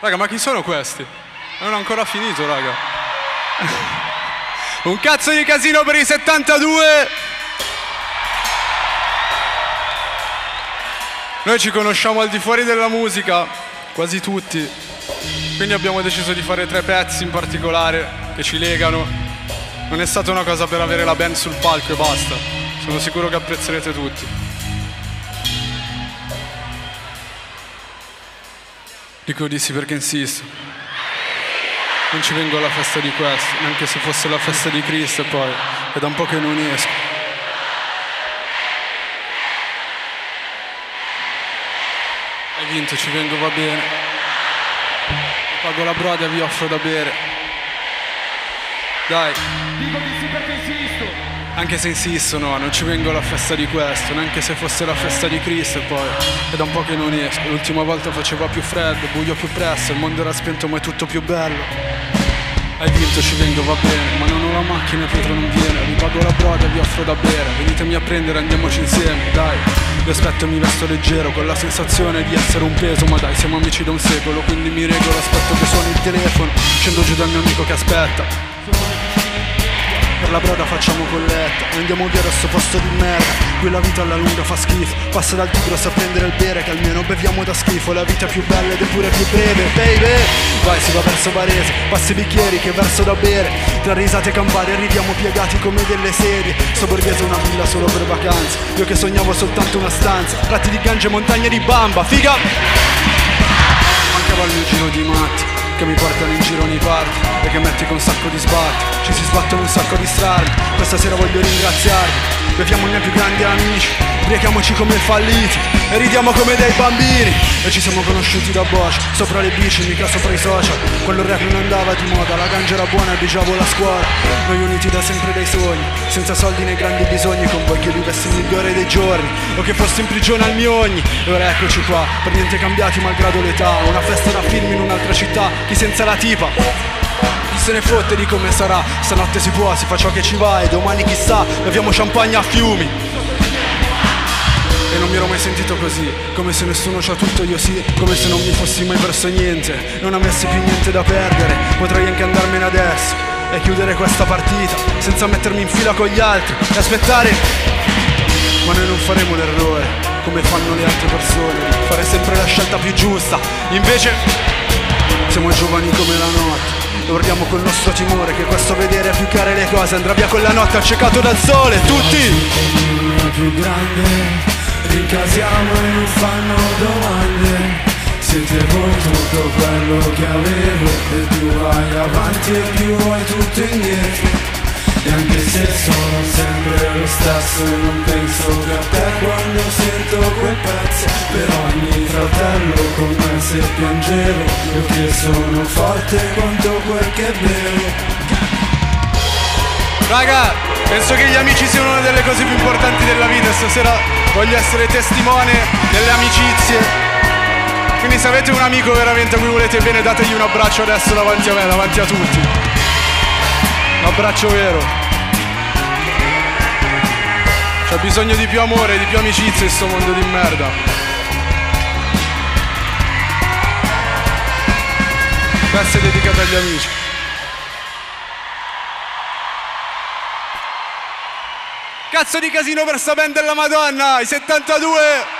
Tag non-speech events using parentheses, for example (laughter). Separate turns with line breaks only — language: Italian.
Raga, ma chi sono questi? Non ho ancora finito, raga. (laughs) Un cazzo di casino per i 72! Noi ci conosciamo al di fuori della musica, quasi tutti. Quindi abbiamo deciso di fare tre pezzi in particolare che ci legano. Non è stata una cosa per avere la band sul palco e basta. Sono sicuro che apprezzerete tutti. Dico di sì perché insisto. Non ci vengo alla festa di questo, neanche se fosse la festa di Cristo poi è da un po' che non esco. Hai vinto, ci vengo, va bene. Pago la broda e vi offro da bere. Dai.
Dico di sì perché insisto.
Anche se insisto, no, non ci vengo alla festa di questo, neanche se fosse la festa di Cristo e poi è da un po' che non esco. L'ultima volta faceva più freddo, buio più presto, il mondo era spento ma è tutto più bello. Hai vinto, ci vengo, va bene, ma non ho la macchina Pietro non viene, vi pago la broda vi offro da bere, venitemi a prendere, andiamoci insieme, dai. Vi aspetto e mi vesto leggero, con la sensazione di essere un peso, ma dai, siamo amici da un secolo, quindi mi regolo, aspetto che suoni il telefono, scendo giù dal mio amico che aspetta. Per la broda facciamo colletta andiamo via da sto posto di merda. Qui la vita alla lunga fa schifo Passa dal Tigros a prendere il bere Che almeno beviamo da schifo. La vita è più bella ed è pure più breve Baby. Vai si va verso Varese Passi bicchieri che verso da bere. Tra risate e campane arriviamo piegati come delle sedie. Sto borghese una villa solo per vacanze Io che sognavo soltanto una stanza. Ratti di gange e montagne di bamba Figa! Mancava il mio giro di matti che mi portano in giro nei party e che metti con un sacco di sbatti ci si sbattono un sacco di strade. Questa sera voglio ringraziarvi. Beviamo i miei più grandi amici. Ubriachiamoci come falliti. E ridiamo come dei bambini. E ci siamo conosciuti da Bosch sopra le bici mica sopra i social. Il rap non andava di moda la ganja era buona e bigiavo la scuola noi uniti da sempre dai sogni senza soldi nei grandi bisogni con voi che vivessi il migliore dei giorni. O che fossi in prigione al mio ogni. E ora eccoci qua per niente cambiati malgrado l'età. Una festa da film in un'altra città chi senza la tipa se ne fotte di come sarà. Stanotte si può, si fa ciò che ci va E domani chissà, beviamo champagne a fiumi. E non mi ero mai sentito così, come se nessuno c'ha tutto io sì, come se non mi fossi mai perso niente, non avessi più niente da perdere, potrei anche andarmene adesso e chiudere questa partita senza mettermi in fila con gli altri e aspettare. Ma noi non faremo l'errore, come fanno le altre persone, fare sempre la scelta più giusta, invece siamo giovani come la notte urliamo col nostro timore che questo vedere a più care le cose andrà via con la notte accecato dal sole, tutti!
Più grande, ricasiamo e non fanno domande. Siete voi tutto quello che avevo E più vai avanti e più vai tutto indietro e anche se sono sempre lo stesso non piangevo Io che sono forte quanto quel che bevo
Raga, penso che gli amici siano una delle cose più importanti della vita. Stasera voglio essere testimone delle amicizie. Quindi se avete un amico veramente a cui volete bene, dategli un abbraccio adesso davanti a me, davanti a tutti. Un abbraccio vero. C'è bisogno di più amore, di più amicizia in questo mondo di merda. Questa è dedicata agli amici. Cazzo di casino per sta band della Madonna, i 72!